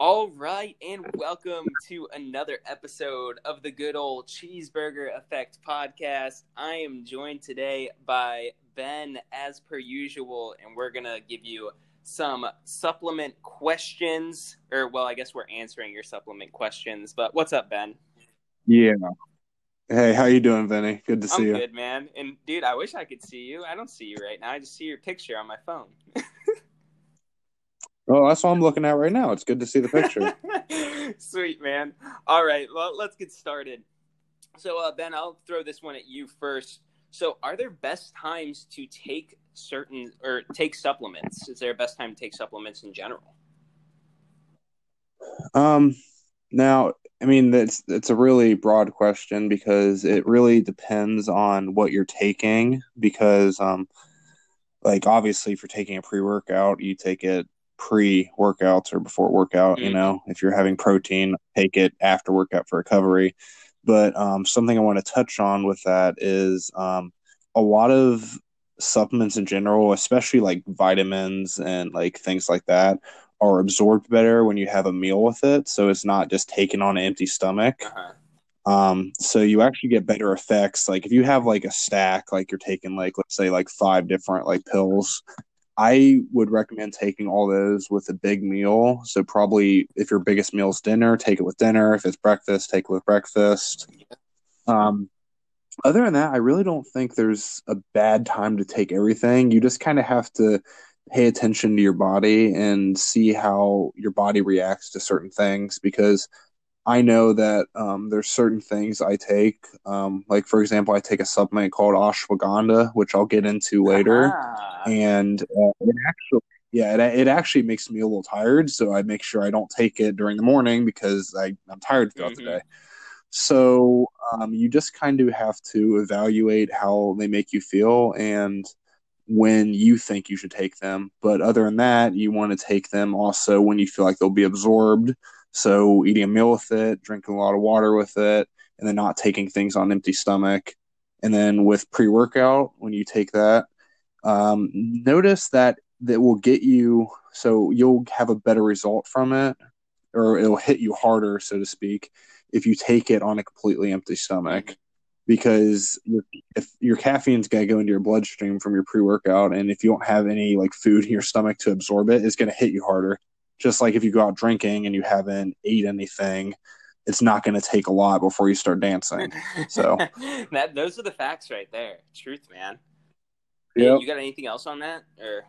All right, and welcome to another episode of the good old Cheeseburger Effect podcast. I am joined today by Ben, as per usual, and we're going to give you some supplement questions. Or, well, I guess we're answering your supplement questions. But what's up, Ben? Yeah. Hey, how you doing, Vinny? Good to see I'm you. good, man. And, dude, I wish I could see you. I don't see you right now. I just see your picture on my phone. Oh, that's what I'm looking at right now. It's good to see the picture. Sweet, man. All right, well, let's get started. So, uh, Ben, I'll throw this one at you first. So, are there best times to take certain or take supplements? Is there a best time to take supplements in general? um, now, I mean, that's it's a really broad question because it really depends on what you're taking. Because, um, like obviously, if you're taking a pre-workout, you take it pre-workouts or before workout. You Mhm. know, if you're having protein, take it after workout for recovery. But um, something I want to touch on with that is um, a lot of supplements in general, especially like vitamins and like things like that, are absorbed better when you have a meal with it. So it's not just taken on an empty stomach. Uh-huh. Um, so you actually get better effects. Like if you have like a stack, like you're taking like let's say like five different like pills, I would recommend taking all those with a big meal. So probably if your biggest meal is dinner, take it with dinner. If it's breakfast, take it with breakfast. Um, other than that, I really don't think there's a bad time to take everything. You just kind of have to pay attention to your body and see how your body reacts to certain things because I know that um, there's certain things I take. Um, like, for example, I take a supplement called ashwagandha, which I'll get into later Ah. and uh, it actually yeah it, it actually makes me a little tired so i make sure i don't take it during the morning because I, i'm tired throughout Mhm. the day so um, you just kind of have to evaluate how they make you feel and when you think you should take them but other than that you want to take them also when you feel like they'll be absorbed so eating a meal with it drinking a lot of water with it and then not taking things on empty stomach. And then with pre-workout when you take that um, notice that that will get you so you'll have a better result from it or it'll hit you harder so to speak if you take it on a completely empty stomach. Because your, if your caffeine's to go into your bloodstream from your pre-workout and if you don't have any like food in your stomach to absorb it it's to hit you harder just like if you go out drinking and you haven't ate anything it's not going to take a lot before you start dancing So- that those are the facts right there. Truth, man. Yep. You got anything else on that? Or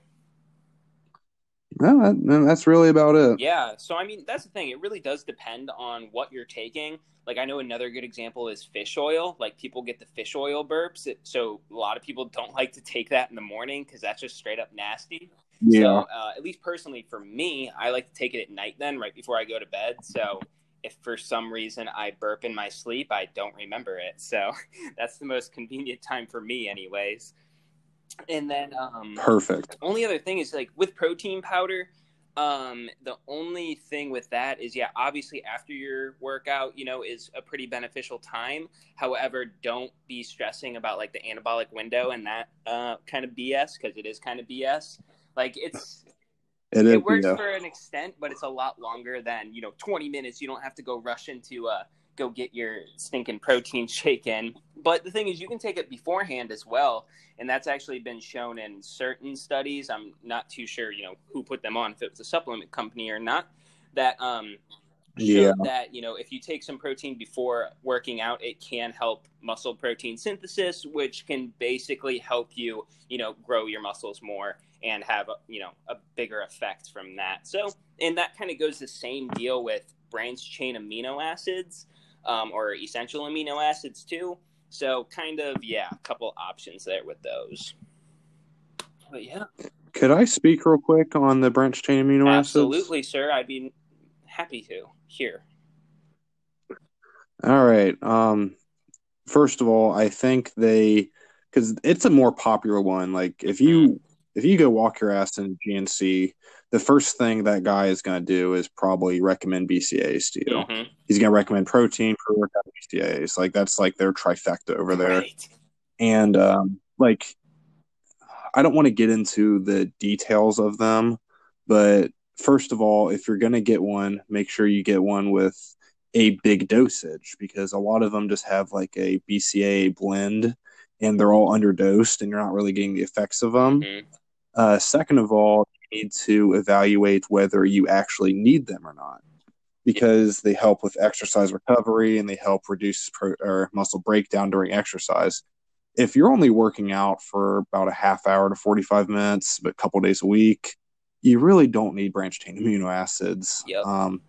no, that, that's really about it yeah, so I mean that's the thing. It really does depend on what you're taking. Like I know another good example is fish oil. Like people get the fish oil burps, it, so a lot of people don't like to take that in the morning because that's just straight up nasty. Yeah So uh, at least personally for me, I like to take it at night then, right before I go to bed. So if for some reason I burp in my sleep, I don't remember it. So that's the most convenient time for me, anyways. And then um, perfect only other thing is like with protein powder um the only thing with that is yeah obviously after your workout you know is a pretty beneficial time however don't be stressing about like the anabolic window and that uh kind of bs because it is kind of bs like it's it is it works for an extent, but it's a lot longer than you know 20 minutes. You don't have to go rush into uh go get your stinking protein shake in. But the thing is, you can take it beforehand as well, and that's actually been shown in certain studies. I'm not too sure, you know, who put them on, if it was a supplement company or not. That um Yeah. that you know if you take some protein before working out, it can help muscle protein synthesis, which can basically help you you know grow your muscles more and have you know a bigger effect from that. So, and that kind of goes the same deal with branched chain amino acids um, or essential amino acids too. So, kind of yeah, a couple options there with those. But yeah, Could I speak real quick on the branched chain amino acids? absolutely, sir. I'd be happy to. Here, All right. Um, first of all, I think they because it's a more popular one. Like if you if you go walk your ass in GNC, the first thing that guy is going to do is probably recommend BCAAs to you. Mhm. He's going to recommend protein, pre workout, BCAAs. Like that's like their trifecta over there. Right. and um, like I don't want to get into the details of them, but first of all, if you're going to get one, make sure you get one with a big dosage because a lot of them just have like a BCA blend and they're all underdosed and you're not really getting the effects of them. Mm-hmm. Uh, second of all, you need to evaluate whether you actually need them or not because they help with exercise recovery and they help reduce pro- or muscle breakdown during exercise. If you're only working out for about a half hour to 45 minutes, but a couple days a week, you really don't need branched chain amino acids. Yep. Um,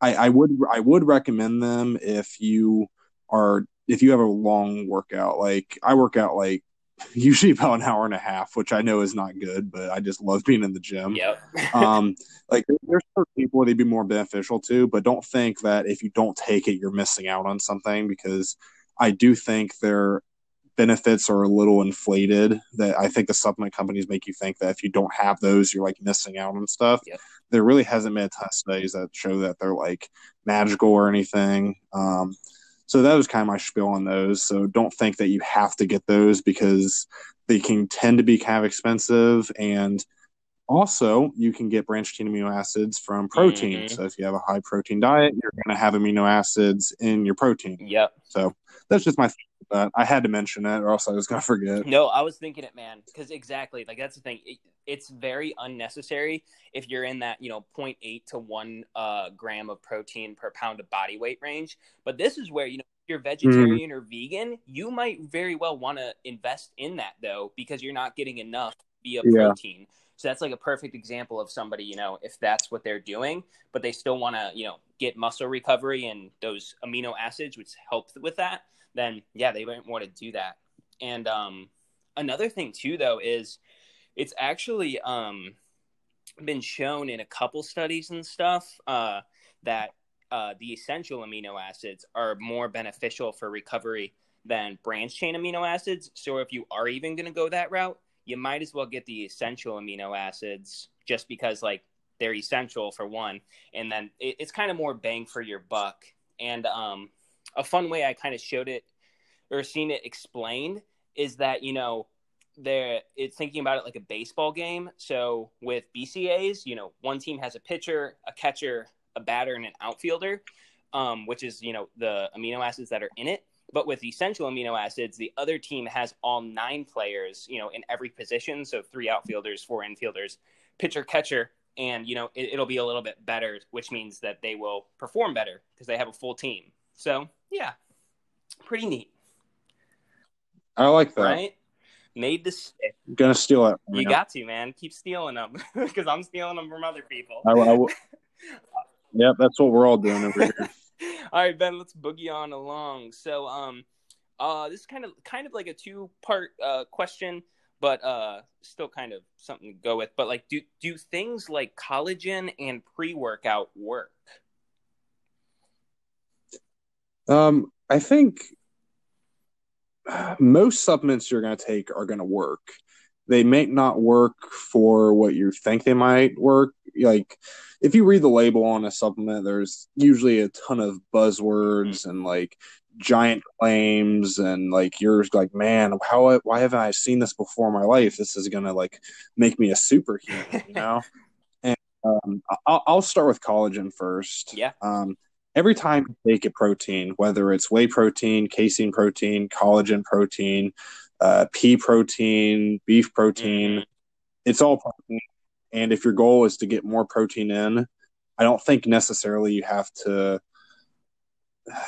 I, I would I would recommend them if you are if you have a long workout. Like I work out like usually about an hour and a half, which I know is not good, but I just love being in the gym. Yep. um, like there's certain people they'd be more beneficial to, but don't think that if you don't take it, you're missing out on something because I do think their benefits are a little inflated. That I think the supplement companies make you think that if you don't have those, you're like missing out on stuff. Yep. There really hasn't been a ton of studies that show that they're like magical or anything. Um, so that was kind of my spiel on those. So don't think that you have to get those because they can tend to be kind of expensive. And also, you can get branched chain amino acids from protein. Mm-hmm. So if you have a high protein diet, you're going to have amino acids in your protein. Yep. So that's just my but I had to mention it, or else I was gonna forget. No, I was thinking it, man, because exactly like that's the thing. It, it's very unnecessary if you're in that you know 0.8 to one uh, gram of protein per pound of body weight range. But this is where you know if you're vegetarian mm. or vegan, you might very well want to invest in that though, because you're not getting enough via protein. So that's like a perfect example of somebody, you know, if that's what they're doing, but they still want to, you know, get muscle recovery and those amino acids, which help with that then yeah, they might want to do that. And um, another thing too, though, is it's actually um, been shown in a couple studies and stuff uh, that uh, the essential amino acids are more beneficial for recovery than branch chain amino acids. So if you are even going to go that route, you might as well get the essential amino acids just because like they're essential for one, and then it, it's kind of more bang for your buck. And um, a fun way I kind of showed it or seen it explained is that you know they're it's thinking about it like a baseball game. So with BCAs, you know, one team has a pitcher, a catcher, a batter, and an outfielder, um, which is you know the amino acids that are in it. But with essential amino acids, the other team has all nine players, you know, in every position. So three outfielders, four infielders, pitcher, catcher, and you know it, will be a little bit better, which means that they will perform better because they have a full team. So yeah, pretty neat. I like that. Right? Made stick. Gonna steal it. You got to, man. Keep stealing them because I'm stealing them from other people. I, I will. yep, that's what we're all doing over here. all right, Ben. Let's boogie on along. So, um, uh, this is kind of kind of like a two part uh question, but uh, still kind of something to go with. But like, do do things like collagen and pre workout work? Um, I think most supplements you're going to take are going to work. They may not work for what you think they might work. Like if you read the label on a supplement, there's usually a ton of buzzwords and like giant claims and like you're like man how why haven't i seen this before in my life? This is gonna like make me a superhuman you know? And um, I'll, I'll start with collagen first. Yeah. Um every time you take a protein, whether it's whey protein, casein protein, collagen protein, uh, pea protein, beef protein, mm-hmm. it's all protein. And if your goal is to get more protein in, I don't think necessarily you have to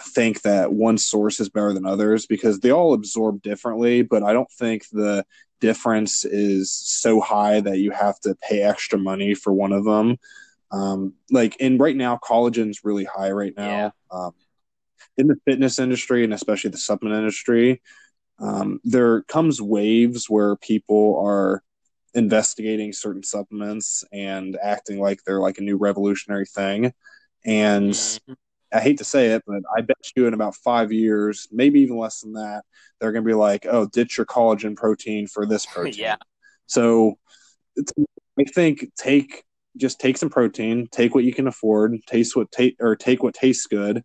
think that one source is better than others because they all absorb differently. But I don't think the difference is so high that you have to pay extra money for one of them. Um, like, and right now, collagen's really high right now. Yeah. Um, in the fitness industry and especially the supplement industry, um, there comes waves where people are investigating certain supplements and acting like they're like a new revolutionary thing. And mm-hmm. I hate to say it, but I bet you in about five years, maybe even less than that, they're going to be like, "Oh, ditch your collagen protein for this protein." yeah. So, I think take just take some protein, take what you can afford, taste what ta- or take what tastes good,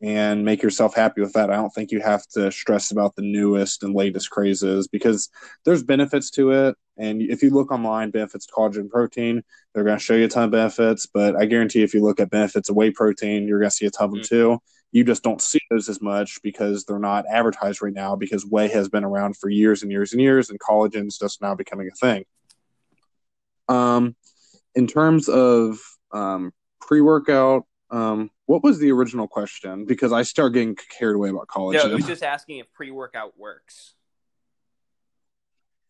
and make yourself happy with that. I don't think you have to stress about the newest and latest crazes because there's benefits to it. And if you look online, benefits to collagen protein, they're going to show you a ton of benefits. But I guarantee if you look at benefits of whey protein, you're going to see a ton of them mm-hmm. too. You just don't see those as much because they're not advertised right now because whey has been around for years and years and years, and collagen is just now becoming a thing. Um, in terms of um, pre workout, um, what was the original question? Because I start getting carried away about college. No, it was just asking if pre workout works.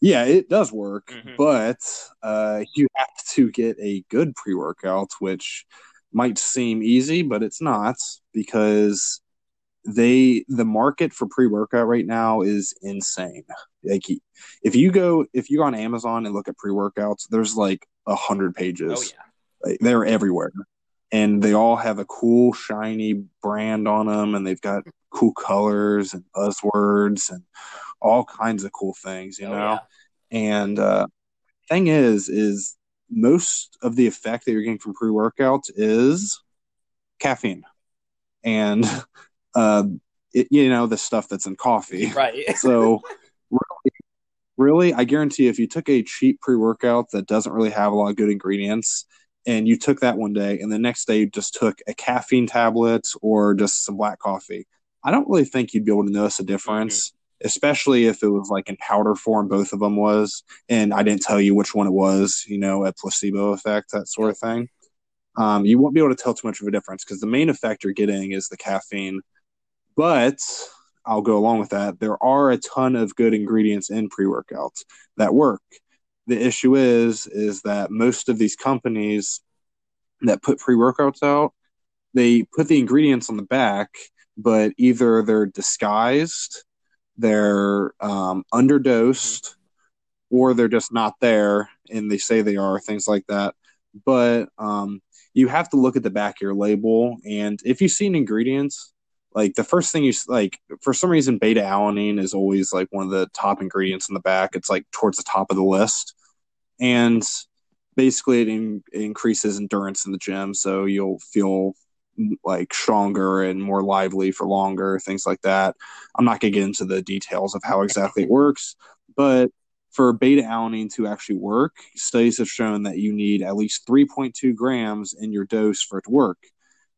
Yeah, it does work, mm-hmm. but uh, you have to get a good pre workout, which might seem easy, but it's not because they the market for pre workout right now is insane. Like if you go if you go on Amazon and look at pre workouts, there's like a hundred pages. Oh yeah, like, they're everywhere and they all have a cool shiny brand on them and they've got cool colors and buzzwords and all kinds of cool things you oh, know? yeah. and uh thing is is most of the effect that you're getting from pre-workouts is caffeine. And uh it, you know the stuff that's in coffee. Right. So really, really i guarantee if you took a cheap pre-workout that doesn't really have a lot of good ingredients and you took that one day and the next day you just took a caffeine tablet or just some black coffee. I don't really think you'd be able to notice a difference mm-hmm. especially if it was like in powder form both of them was and i didn't tell you which one it was you know a placebo effect that sort of thing. Um, you won't be able to tell too much of a difference because the main effect you're getting is the caffeine. But i'll go along with that. There are a ton of good ingredients in pre-workouts that work the issue is is that most of these companies that put pre-workouts out they put the ingredients on the back but either they're disguised they're um, underdosed or they're just not there and they say they are things like that. But um, you have to look at the back of your label and if you see an ingredients like the first thing you like for some reason beta alanine is always like one of the top ingredients in the back. It's like towards the top of the list and basically it, in, increases endurance in the gym so you'll feel like stronger and more lively for longer things like that. I'm not going to get into the details of how exactly it works but for beta alanine to actually work studies have shown that you need at least 3.2 grams in your dose for it to work.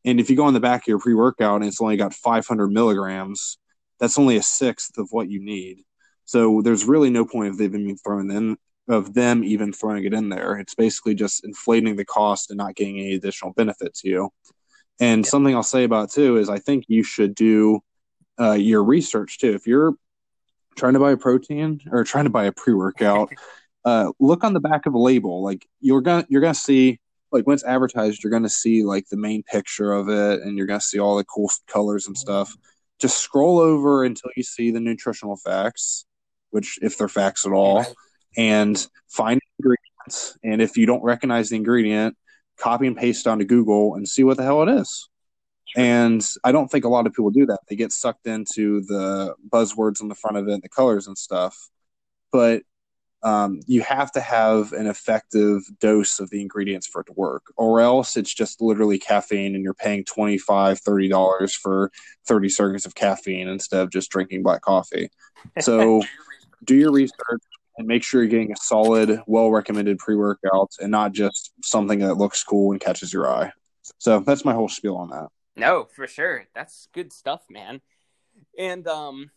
And if you go on the back of your pre-workout and it's only got 500 milligrams that's only a sixth of what you need. So there's really no point of them being thrown in of them even throwing it in there. It's basically just inflating the cost and not getting any additional benefit to you. And yeah. something I'll say about too is I think you should do uh, your research too. If you're trying to buy a protein or trying to buy a pre workout, uh, look on the back of the label. Like you're gonna you're gonna see like when it's advertised, you're gonna see like the main picture of it, and you're gonna see all the cool colors and stuff. Just scroll over until you see the nutritional facts, which if they're facts at all. And find ingredients. And if you don't recognize the ingredient, copy and paste onto Google and see what the hell it is. And I don't think a lot of people do that. They get sucked into the buzzwords on the front of it, the colors and stuff. But um, you have to have an effective dose of the ingredients for it to work, or else it's just literally caffeine and you're paying $25, $30 for 30 servings of caffeine instead of just drinking black coffee. So do your research, and make sure you're getting a solid, well recommended pre workout and not just something that looks cool and catches your eye. So that's my whole spiel on that. No, for sure. That's good stuff, man. And um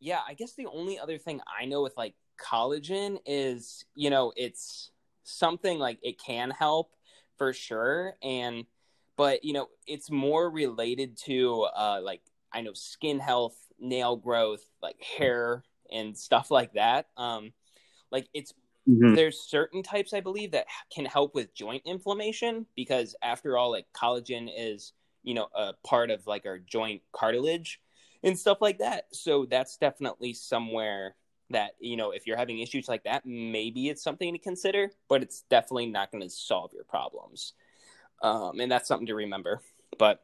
yeah, I guess the only other thing I know with like collagen is, you know, it's something like it can help for sure and but you know, it's more related to uh like I know skin health, nail growth, like hair and stuff like that. Um like it's mm-hmm. there's certain types I believe that can help with joint inflammation because after all, like collagen is you know a part of like our joint cartilage and stuff like that. So that's definitely somewhere that you know if you're having issues like that, maybe it's something to consider, but it's definitely not going to solve your problems. Um, and that's something to remember. But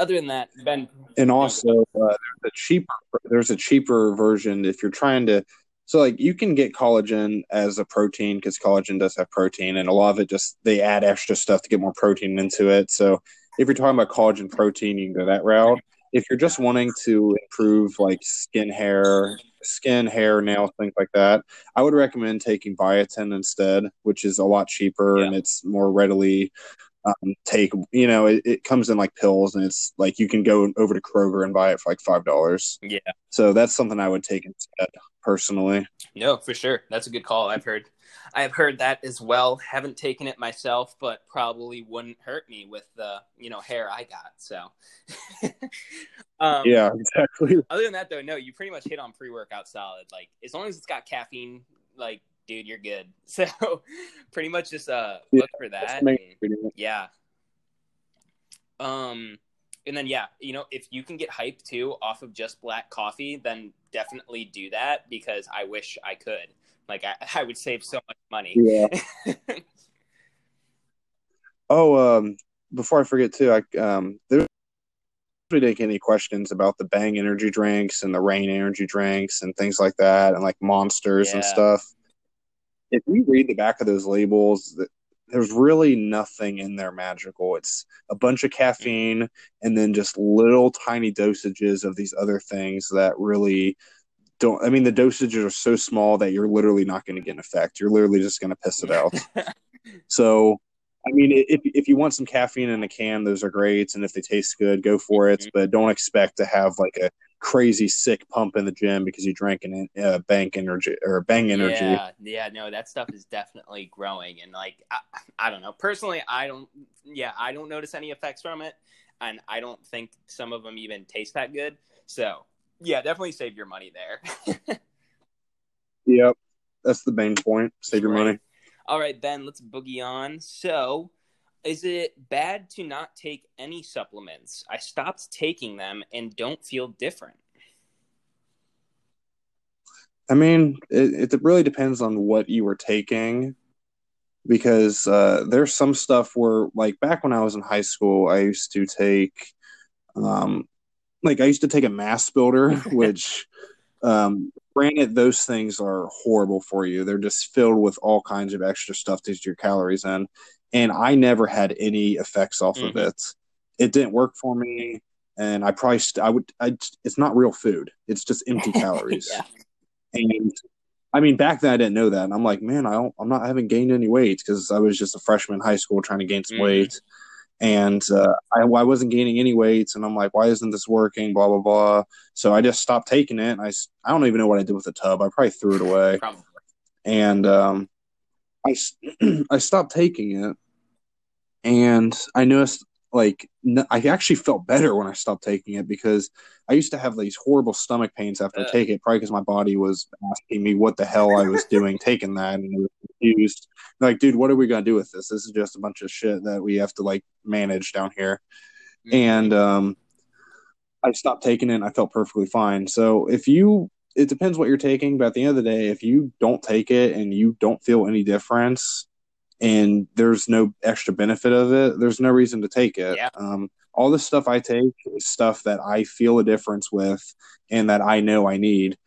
other than that, Ben. And also, uh, there's a cheaper. There's a cheaper version if you're trying to so like you can get collagen as a protein because collagen does have protein, and a lot of it just they add extra stuff to get more protein into it. So if you're talking about collagen protein, you can go that route. if you're just wanting to improve like skin, hair, skin, hair, nails, things like that, I would recommend taking biotin instead, which is a lot cheaper Yeah. and it's more readily um, take. You know, it, it comes in like pills, and it's like you can go over to Kroger and buy it for like five dollars. Yeah. So that's something I would take instead, personally. No, for sure. That's a good call. I've heard I've heard that as well. Haven't taken it myself, but probably wouldn't hurt me with the, you know, hair I got. So um yeah, exactly. other than that though, no, you pretty much hit on pre workout solid. Like as long as it's got caffeine, like dude, you're good. So pretty much just uh Yeah, look for that. and- yeah. Um, and then yeah, you know, if you can get hype too off of just black coffee, then definitely do that because I wish I could. Like I, I would save so much money. Yeah. Oh, um, before I forget too, I um, there we get any questions about the Bang energy drinks and the Reign energy drinks and things like that, and like monsters and stuff. If you read the back of those labels, there's really nothing in there magical. It's a bunch of caffeine and then just little tiny dosages of these other things that really don't. I mean, the dosages are so small that you're literally not going to get an effect. You're literally just going to piss it out. So, I mean, if if you want some caffeine in a can, those are great, and if they taste good, go for it. Mhm. But don't expect to have like a crazy sick pump in the gym because you drank an uh, bank energy or bang energy. Yeah, yeah, no, that stuff is definitely growing, and like I, I don't know. Personally, I don't. Yeah, I don't notice any effects from it, and I don't think some of them even taste that good. So yeah, definitely save your money there. Yep, that's the main point. Save your Right. money. All right, Ben, let's boogie on. So, is it bad to not take any supplements? I stopped taking them and don't feel different. I mean, it, it really depends on what you were taking because uh, there's some stuff where, like, back when I was in high school, I used to take, um, like, I used to take a mass builder, which, um, granted, those things are horrible for you. They're just filled with all kinds of extra stuff to get your calories in. And I never had any effects off of Mhm. it. It didn't work for me. And I probably, st- I would, I, it's not real food. It's just empty calories. yeah. And I mean, back then I didn't know that. And I'm like, man, I don't, I'm not having gained any weight because I was just a freshman in high school trying to gain some Mhm. weight. And uh, I, I wasn't gaining any weights, And I'm like, why isn't this working? Blah, blah, blah. So I just stopped taking it. And I, I don't even know what I did with the tub. I probably threw it away. Probably. And um, I, I stopped taking it. And I noticed, like, n- I actually felt better when I stopped taking it because I used to have these horrible stomach pains after I Uh. take it, probably because my body was asking me what the hell I was doing taking that, and I was confused. Like, dude, what are we gonna do with this? This is just a bunch of shit that we have to like manage down here. And um, I stopped taking it. and I felt perfectly fine. So if you, it depends what you're taking, but at the end of the day, if you don't take it and you don't feel any difference, and there's no extra benefit of it, there's no reason to take it. Yeah. Um, all the stuff I take is stuff that I feel a difference with and that I know I need.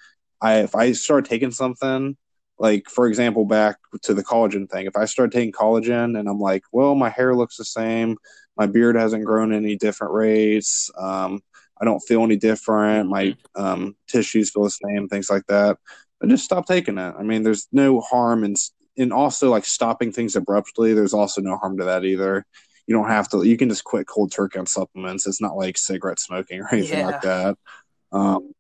I if I start taking something, like for example, back to the collagen thing, if I start taking collagen and I'm like, well, my hair looks the same, my beard hasn't grown any different rates, um, I don't feel any different, my um, tissues feel the same, things like that. I just stop taking it. I mean, there's no harm in and also like stopping things abruptly. There's also no harm to that either. You don't have to. You can just quit cold turkey on supplements. It's not like cigarette smoking or anything Yeah. like that. Um,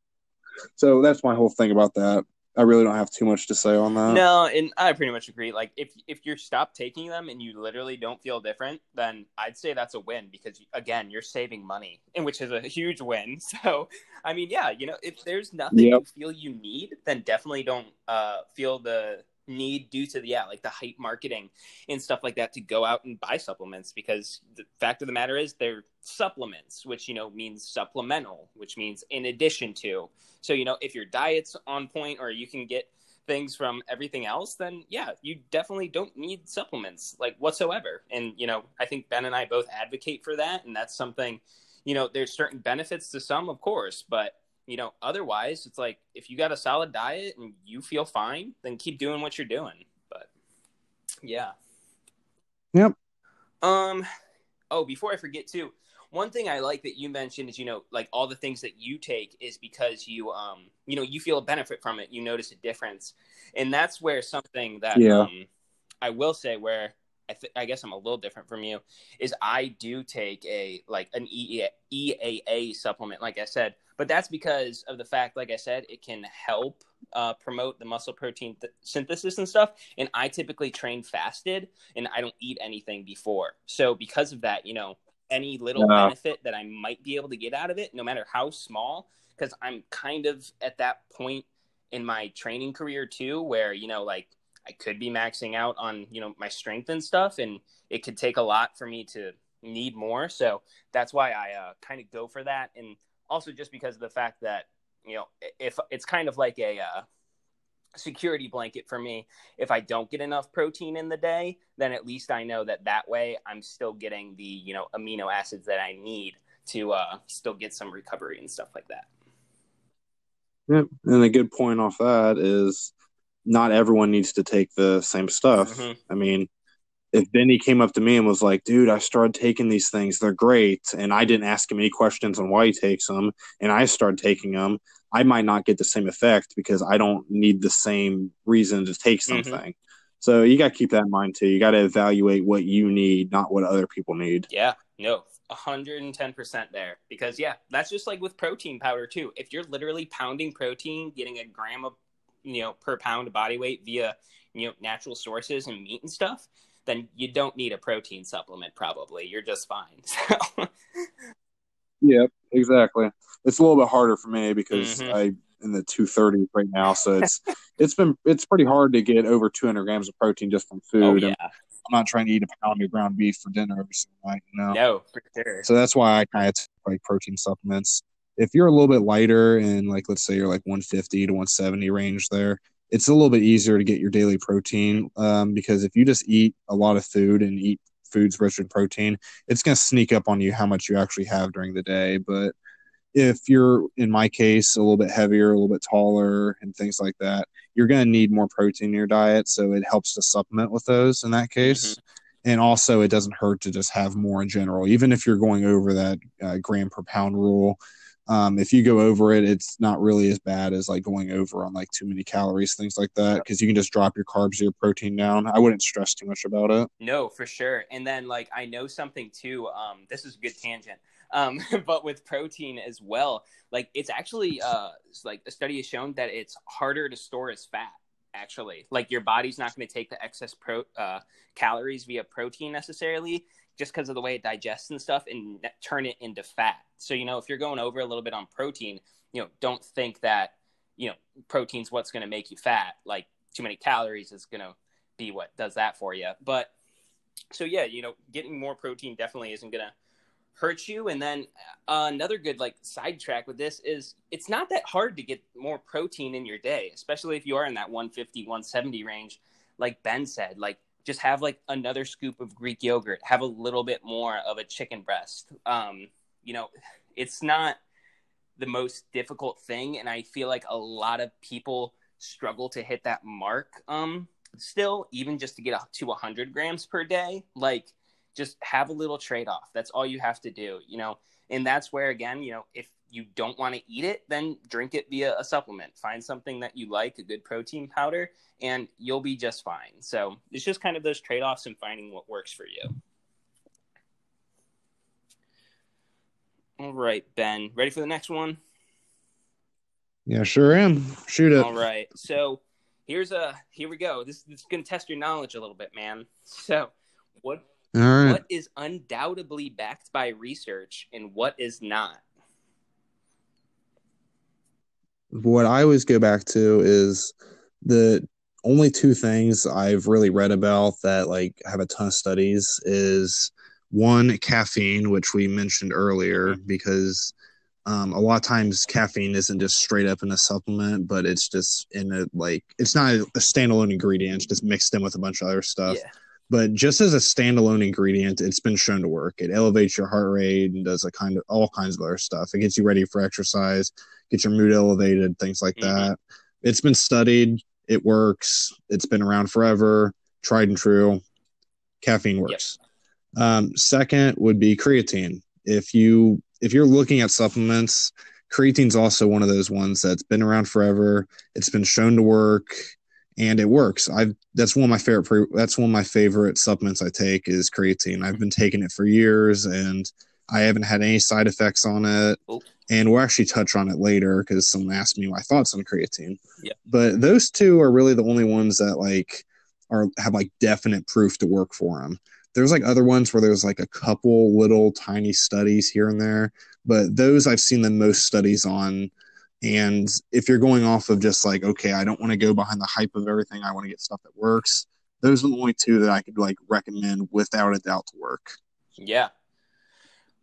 so that's my whole thing about that. I really don't have too much to say on that. No, and I pretty much agree. Like if if you're stopped taking them and you literally don't feel different, then I'd say that's a win because again, you're saving money, and which is a huge win. So, I mean, yeah, you know, if there's nothing Yep. you feel you need, then definitely don't uh, feel the need due to the yeah, like the hype marketing and stuff like that to go out and buy supplements because the fact of the matter is they're supplements, which you know means supplemental, which means in addition to. So, you know, if your diet's on point or you can get things from everything else, then yeah, you definitely don't need supplements like whatsoever. And, you know, I think Ben and I both advocate for that. And that's something, you know, there's certain benefits to some, of course, but, you know, otherwise, it's like if you got a solid diet and you feel fine, then keep doing what you're doing. But yeah. Yep. Um, oh, before I forget too, one thing I like that you mentioned is, you know, like all the things that you take is because you, um, you know, you feel a benefit from it. You notice a difference, and that's where something that, Yeah. um, I will say where I, th- I guess I'm a little different from you is I do take a like an EAA, supplement, like I said, but that's because of the fact, like I said, it can help uh, promote the muscle protein th- synthesis and stuff. And I typically train fasted, and I don't eat anything before. So because of that, you know, any little Yeah. benefit that I might be able to get out of it, no matter how small, because I'm kind of at that point in my training career too, where you know, like I could be maxing out on you know my strength and stuff, and it could take a lot for me to need more. So that's why I uh, kind of go for that, and also just because of the fact that you know if it's kind of like a uh, security blanket for me. If I don't get enough protein in the day, then at least I know that that way I'm still getting the you know amino acids that I need to uh, still get some recovery and stuff like that. Yep. And a good point off that is not everyone needs to take the same stuff. Mhm. I mean, if Benny came up to me and was like, dude, I started taking these things, they're great, and I didn't ask him any questions on why he takes them, and I started taking them, I might not get the same effect because I don't need the same reason to take Mhm. something. So you got to keep that in mind too. You got to evaluate what you need, not what other people need. Yeah, no, 110% there. Because, yeah, that's just like with protein powder, too. If you're literally pounding protein, getting a gram of, you know, per pound of body weight via, you know, natural sources and meat and stuff, then you don't need a protein supplement, probably. You're just fine. So, Yep, exactly. It's a little bit harder for me because Mhm. I in the two thirty right now, so it's it's been it's pretty hard to get over two hundred grams of protein just from food. oh, yeah. I'm not trying to eat a pound of ground beef for dinner every single night, you know. No, for sure. So that's why I kind of take like protein supplements. If you're a little bit lighter and like let's say you're like 150 to 170 range there, it's a little bit easier to get your daily protein um, because if you just eat a lot of food and eat foods rich in protein, it's going to sneak up on you how much you actually have during the day. But if you're in my case a little bit heavier, a little bit taller, and things like that, you're going to need more protein in your diet. So it helps to supplement with those in that case. And also, it doesn't hurt to just have more in general, even if you're going over that uh, gram per pound rule. Um, if you go over it, it's not really as bad as like going over on like too many calories, things like that, because you can just drop your carbs, or your protein down. I wouldn't stress too much about it. No, for sure. And then like I know something too. Um, this is a good tangent. Um, but with protein as well, like it's actually uh like a study has shown that it's harder to store as fat. Actually, like your body's not going to take the excess pro uh, calories via protein necessarily, just because of the way it digests and stuff, and turn it into fat. So you know, if you're going over a little bit on protein, you know, don't think that you know protein's what's going to make you fat. Like too many calories is going to be what does that for you. But so yeah, you know, getting more protein definitely isn't gonna hurt you. And then uh, another good like sidetrack with this is it's not that hard to get more protein in your day, especially if you are in that 150, 170 range. Like Ben said, like just have like another scoop of Greek yogurt, have a little bit more of a chicken breast. Um, you know, it's not the most difficult thing, and I feel like a lot of people struggle to hit that mark. Um, still, even just to get up to 100 grams per day, like just have a little trade off. That's all you have to do, you know. And that's where, again, you know, if you don't want to eat it, then drink it via a supplement. Find something that you like, a good protein powder, and you'll be just fine. So it's just kind of those trade offs and finding what works for you. All right, Ben, ready for the next one? Yeah, sure am. Shoot it. All right. So here's a here we go. This, this is gonna test your knowledge a little bit, man. So what right. what is undoubtedly backed by research and what is not? What I always go back to is the only two things I've really read about that like have a ton of studies is one caffeine, which we mentioned earlier, because um, a lot of times caffeine isn't just straight up in a supplement, but it's just in a like it's not a, a standalone ingredient, it's just mixed in with a bunch of other stuff. Yeah. But just as a standalone ingredient, it's been shown to work. It elevates your heart rate and does a kind of all kinds of other stuff. It gets you ready for exercise, gets your mood elevated, things like Mhm. that. It's been studied. It works. It's been around forever. Tried and true. Caffeine works. Um, second would be creatine. if you if you're looking at supplements, creatine's also one of those ones that's been around forever. It's been shown to work and it works. I've that's one of my favorite that's one of my favorite supplements I take is creatine. I've been taking it for years and I haven't had any side effects on it. Oh. And we'll actually touch on it later because someone asked me my thoughts on creatine. Yeah. But those two are really the only ones that like are have like definite proof to work for them. There's like other ones where there's like a couple little tiny studies here and there, but those I've seen the most studies on. And if you're going off of just like, okay, I don't want to go behind the hype of everything, I want to get stuff that works. Those are the only two that I could like recommend without a doubt to work. Yeah.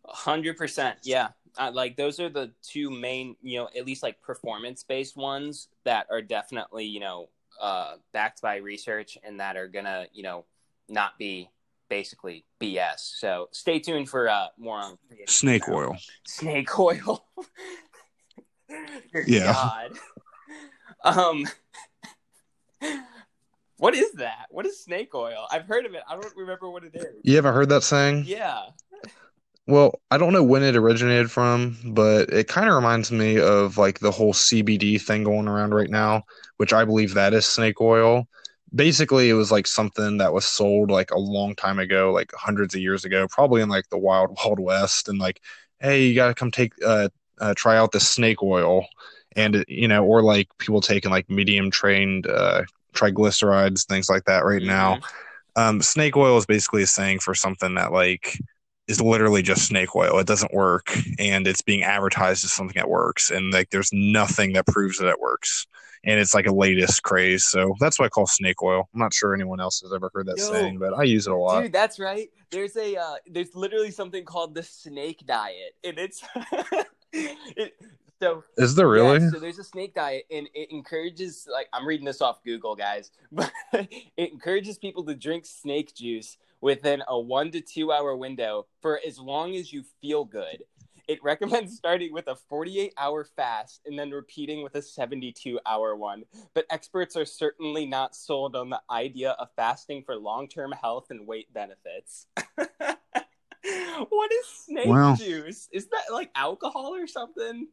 100%. Yeah. Uh, like those are the two main, you know, at least like performance based ones that are definitely, you know, uh, backed by research and that are going to, you know, not be basically BS. So stay tuned for uh, more on snake oil. Snake oil. yeah. God. Um, what is that? What is snake oil? I've heard of it. I don't remember what it is. You ever heard that saying? Yeah. Well, I don't know when it originated from, but it kind of reminds me of like the whole CBD thing going around right now, which I believe that is snake oil. Basically, it was like something that was sold like a long time ago, like hundreds of years ago, probably in like the wild, wild west. And like, hey, you got to come take, uh, uh, try out this snake oil. And, you know, or like people taking like medium chain uh, triglycerides, things like that right now. Um, snake oil is basically a saying for something that like is literally just snake oil. It doesn't work, and it's being advertised as something that works, and like there's nothing that proves that it works. And it's like a latest craze, so that's what I call snake oil. I'm not sure anyone else has ever heard that Yo, saying, but I use it a lot. Dude, that's right. There's a uh, there's literally something called the snake diet, and it's it, so Is there really? Yeah, so there's a snake diet, and it encourages like I'm reading this off Google, guys, but it encourages people to drink snake juice within a one to two hour window for as long as you feel good. It recommends starting with a 48 hour fast and then repeating with a 72 hour one. But experts are certainly not sold on the idea of fasting for long term health and weight benefits. what is snake Wow. juice? Is that like alcohol or something?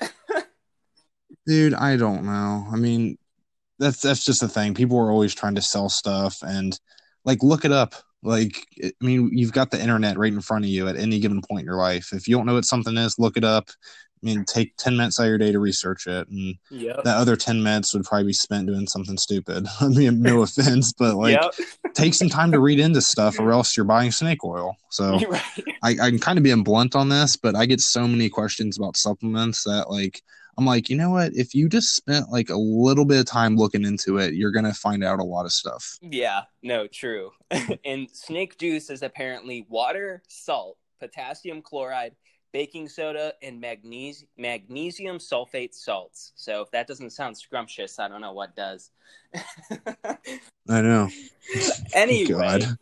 Dude, I don't know. I mean, that's that's just the thing. People are always trying to sell stuff and like look it up. Like I mean, you've got the internet right in front of you at any given point in your life. If you don't know what something is, look it up. I mean, take 10 minutes out of your day to research it and Yep. that other 10 minutes would probably be spent doing something stupid. I mean, no offense, but like yep. take some time to read into stuff or else you're buying snake oil. So right. I, I can kind of being blunt on this, but I get so many questions about supplements that like I'm like, you know what? If you just spent like a little bit of time looking into it, you're gonna find out a lot of stuff. Yeah, no, true. and snake juice is apparently water, salt, potassium chloride, baking soda, and magnesi- magnesium sulfate salts. So if that doesn't sound scrumptious, I don't know what does. I know. anyway, God.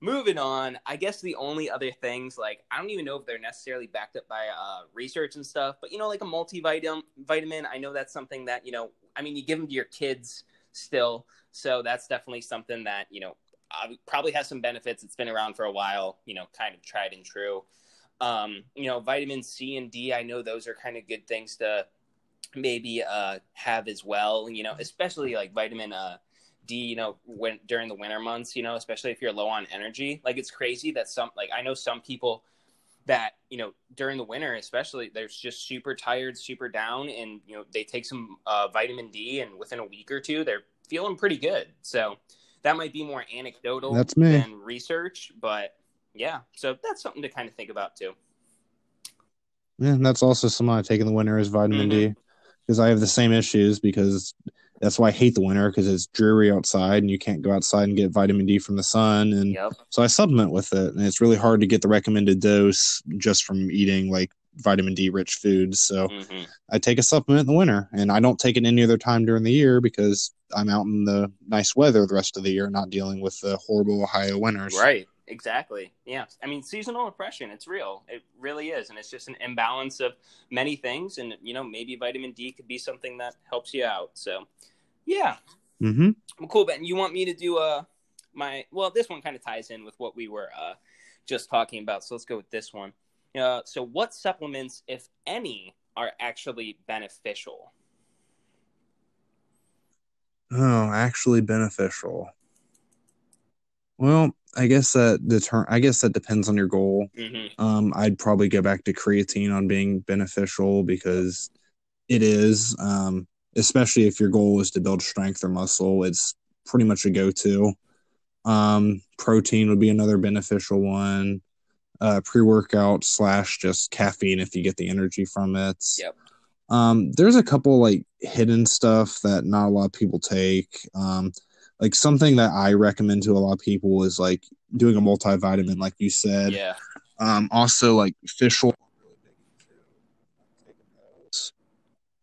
Moving on. I guess the only other things, like I don't even know if they're necessarily backed up by uh, research and stuff, but you know, like a multivitamin. Vitamin. I know that's something that you know. I mean, you give them to your kids still, so that's definitely something that you know uh, probably has some benefits. It's been around for a while. You know, kind of tried and true. Um, you know, vitamin C and D. I know those are kind of good things to maybe uh, have as well. You know, especially like vitamin uh, D. You know, when during the winter months. You know, especially if you're low on energy. Like it's crazy that some like I know some people that you know during the winter especially they're just super tired super down and you know they take some uh, vitamin d and within a week or two they're feeling pretty good so that might be more anecdotal That's me. than research but yeah so that's something to kind of think about too Yeah, and that's also something I take in the winter is vitamin D because I have the same issues because that's why I hate the winter because it's dreary outside and you can't go outside and get vitamin D from the sun and yep So I supplement with it, and it's really hard to get the recommended dose just from eating like vitamin D rich foods. So hmm I take a supplement in the winter, and I don't take it any other time during the year because I'm out in the nice weather the rest of the year, not dealing with the horrible Ohio winters. right exactly yeah i mean seasonal depression it's real it really is and it's just an imbalance of many things and you know maybe vitamin d could be something that helps you out so yeah Mm-hmm. Well, cool, Ben. You want me to do uh my well, this one kind of ties in with what we were uh just talking about. So let's go with this one. Uh, so, what supplements, if any, are actually beneficial? Oh, actually beneficial. Well, I guess that the term. I guess that depends on your goal. Mm-hmm. Um, I'd probably go back to creatine on being beneficial because it is. Um, especially if your goal is to build strength or muscle, it's pretty much a go-to. Um, protein would be another beneficial one. Uh, pre-workout slash just caffeine if you get the energy from it. Yep. Um, there's a couple like hidden stuff that not a lot of people take. Um, like something that I recommend to a lot of people is like doing a multivitamin, like you said. Yeah. Um, also like fish oil.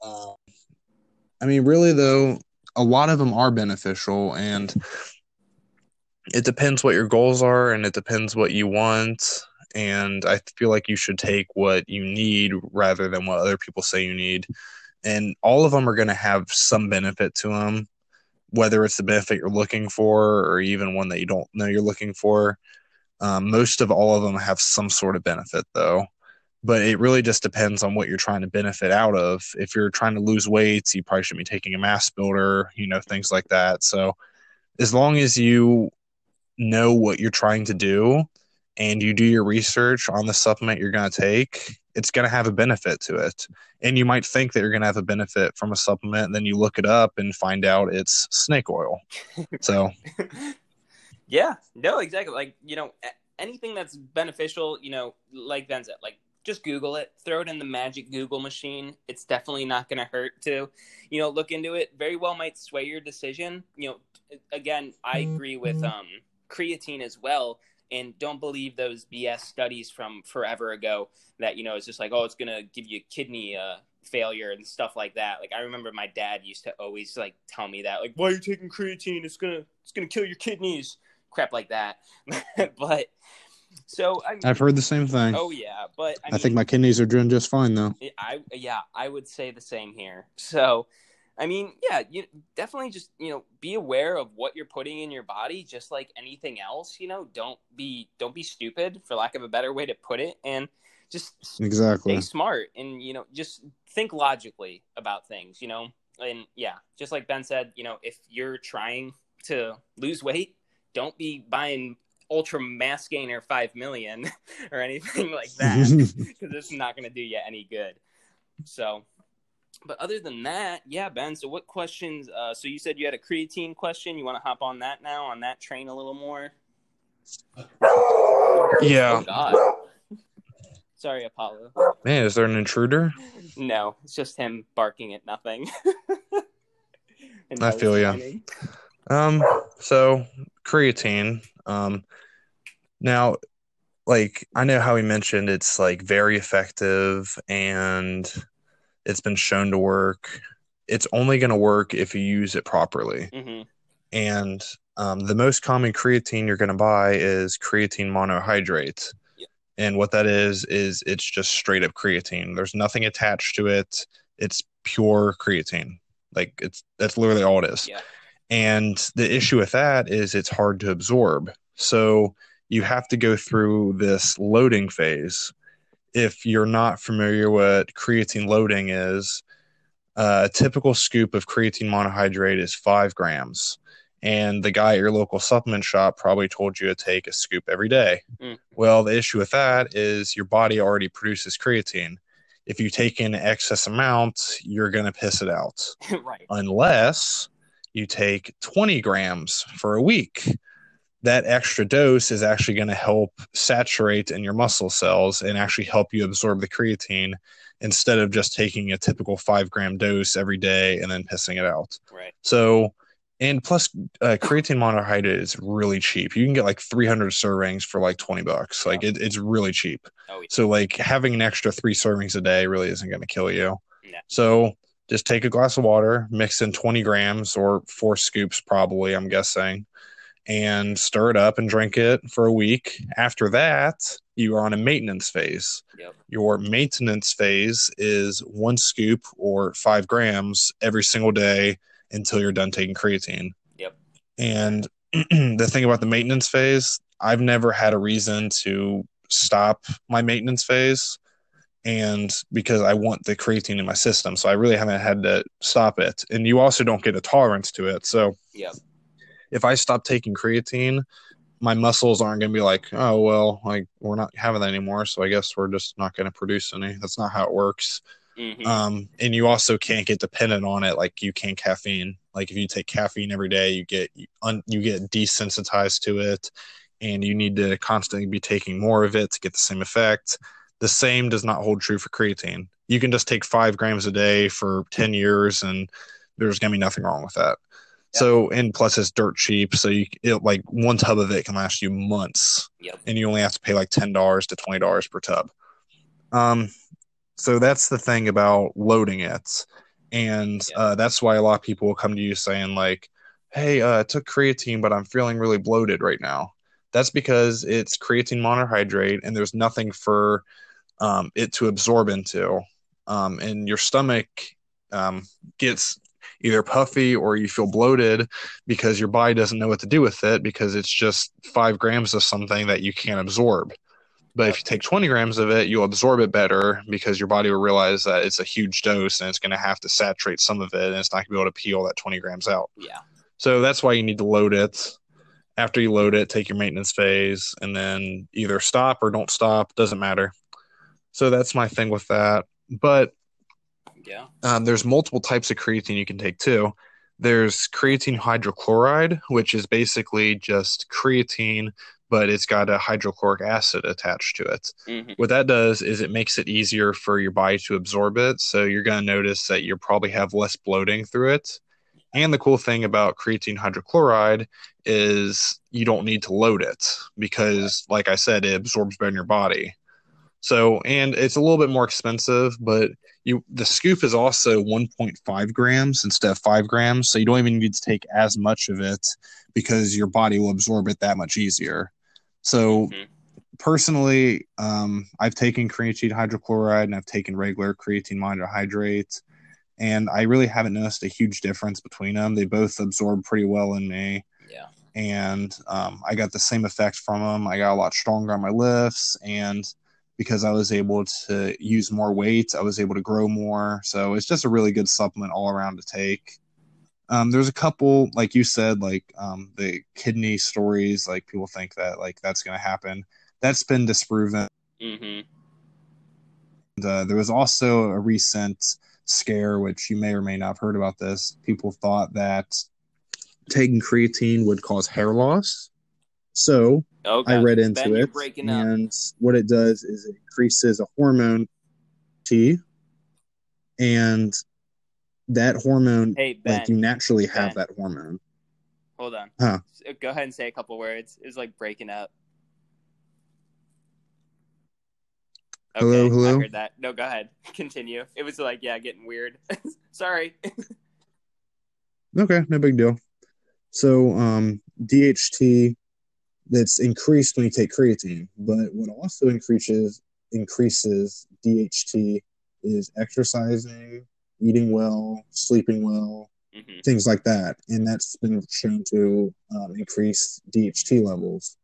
Um, I mean, really though, a lot of them are beneficial, and it depends what your goals are, and it depends what you want. And I feel like you should take what you need rather than what other people say you need. And all of them are going to have some benefit to them, whether it's the benefit you're looking for or even one that you don't know you're looking for. Um, most of all of them have some sort of benefit, though but it really just depends on what you're trying to benefit out of. If you're trying to lose weight, you probably should be taking a mass builder, you know, things like that. So as long as you know what you're trying to do and you do your research on the supplement you're going to take, it's going to have a benefit to it. And you might think that you're going to have a benefit from a supplement, and then you look it up and find out it's snake oil. So, yeah, no, exactly. Like, you know, anything that's beneficial, you know, like Ben said, like just Google it, throw it in the magic Google machine. It's definitely not going to hurt to, you know, look into it. Very well might sway your decision. You know, again, I agree with um, creatine as well. And don't believe those BS studies from forever ago that, you know, it's just like, oh, it's going to give you kidney uh, failure and stuff like that. Like I remember my dad used to always like tell me that, like, why are you taking creatine? It's gonna it's gonna kill your kidneys, crap like that. but so I have heard the same thing. Oh yeah, but I, I mean, think my kidneys are doing just fine though. I yeah, I would say the same here. So, I mean, yeah, you definitely just you know be aware of what you're putting in your body, just like anything else. You know, don't be don't be stupid, for lack of a better way to put it, and just exactly stay smart and you know just think logically about things. You know, and yeah, just like Ben said, you know, if you're trying to lose weight, don't be buying ultra mass gainer 5 million or anything like that because it's not going to do you any good so but other than that yeah ben so what questions uh, so you said you had a creatine question. You want to hop on that now on that train a little more? Yeah. Oh, God. sorry apollo. Man is there an intruder? No it's just him barking at nothing. I feel you um so creatine um now, like I know how he mentioned it's like very effective and it's been shown to work. It's only going to work if you use it properly. Mm-hmm. And um, the most common creatine you're going to buy is creatine monohydrate. Yeah. And what that is, is it's just straight up creatine. There's nothing attached to it. It's pure creatine. Like it's that's literally all it is. Yeah. And the issue with that is it's hard to absorb. So you have to go through this loading phase. If you're not familiar what creatine loading is, uh, a typical scoop of creatine monohydrate is five grams. And the guy at your local supplement shop probably told you to take a scoop every day. Mm. Well, the issue with that is your body already produces creatine. If you take in excess amount, you're going to piss it out. right. Unless you take 20 grams for a week that extra dose is actually going to help saturate in your muscle cells and actually help you absorb the creatine instead of just taking a typical five gram dose every day and then pissing it out. Right. So, and plus, uh, creatine monohydrate is really cheap. You can get like 300 servings for like 20 bucks. Like it, it's really cheap. Oh, yeah. So, like having an extra three servings a day really isn't going to kill you. No. So, just take a glass of water, mix in 20 grams or four scoops, probably, I'm guessing and stir it up and drink it for a week. After that, you are on a maintenance phase. Yep. Your maintenance phase is one scoop or five grams every single day until you're done taking creatine. Yep. And the thing about the maintenance phase, I've never had a reason to stop my maintenance phase and because I want the creatine in my system. So I really haven't had to stop it. And you also don't get a tolerance to it. So yeah. If I stop taking creatine, my muscles aren't going to be like, oh, well, like we're not having that anymore. So I guess we're just not going to produce any. That's not how it works. Mm-hmm. Um, and you also can't get dependent on it like you can caffeine. Like if you take caffeine every day, you get un- you get desensitized to it, and you need to constantly be taking more of it to get the same effect. The same does not hold true for creatine. You can just take five grams a day for ten years, and there's gonna be nothing wrong with that. So and plus it's dirt cheap, so you it, like one tub of it can last you months, yep. and you only have to pay like ten dollars to twenty dollars per tub. Um, so that's the thing about loading it, and yeah. uh, that's why a lot of people will come to you saying like, "Hey, uh, I took creatine, but I'm feeling really bloated right now." That's because it's creatine monohydrate, and there's nothing for um, it to absorb into, um, and your stomach um, gets either puffy or you feel bloated because your body doesn't know what to do with it because it's just five grams of something that you can't absorb. But if you take 20 grams of it, you'll absorb it better because your body will realize that it's a huge dose and it's going to have to saturate some of it and it's not going to be able to peel that 20 grams out. Yeah. So that's why you need to load it. After you load it, take your maintenance phase and then either stop or don't stop. Doesn't matter. So that's my thing with that. But yeah. Um, there's multiple types of creatine you can take too. There's creatine hydrochloride, which is basically just creatine, but it's got a hydrochloric acid attached to it. Mm-hmm. What that does is it makes it easier for your body to absorb it. So you're going to notice that you probably have less bloating through it. And the cool thing about creatine hydrochloride is you don't need to load it because, like I said, it absorbs better in your body. So, and it's a little bit more expensive, but you the scoop is also 1.5 grams instead of 5 grams so you don't even need to take as much of it because your body will absorb it that much easier. So mm-hmm. personally um, i've taken creatine hydrochloride and i've taken regular creatine monohydrate and i really haven't noticed a huge difference between them they both absorb pretty well in me. Yeah. And um, i got the same effect from them i got a lot stronger on my lifts and because I was able to use more weight. I was able to grow more. So it's just a really good supplement all around to take. Um, there's a couple, like you said, like um, the kidney stories. Like people think that like that's going to happen. That's been disproven. Mm-hmm. And, uh, there was also a recent scare, which you may or may not have heard about this. People thought that taking creatine would cause hair loss. So Okay. I read into ben, it, and up. what it does is it increases a hormone T, and that hormone, hey, ben, like you naturally have that hormone. Hold on. Huh. Go ahead and say a couple words. It's like breaking up. Okay, hello, hello. I heard that. No, go ahead. Continue. It was like, yeah, getting weird. Sorry. okay, no big deal. So, um, DHT that's increased when you take creatine. But what also increases increases DHT is exercising, eating well, sleeping well, mm-hmm. things like that, and that's been shown to um, increase DHT levels.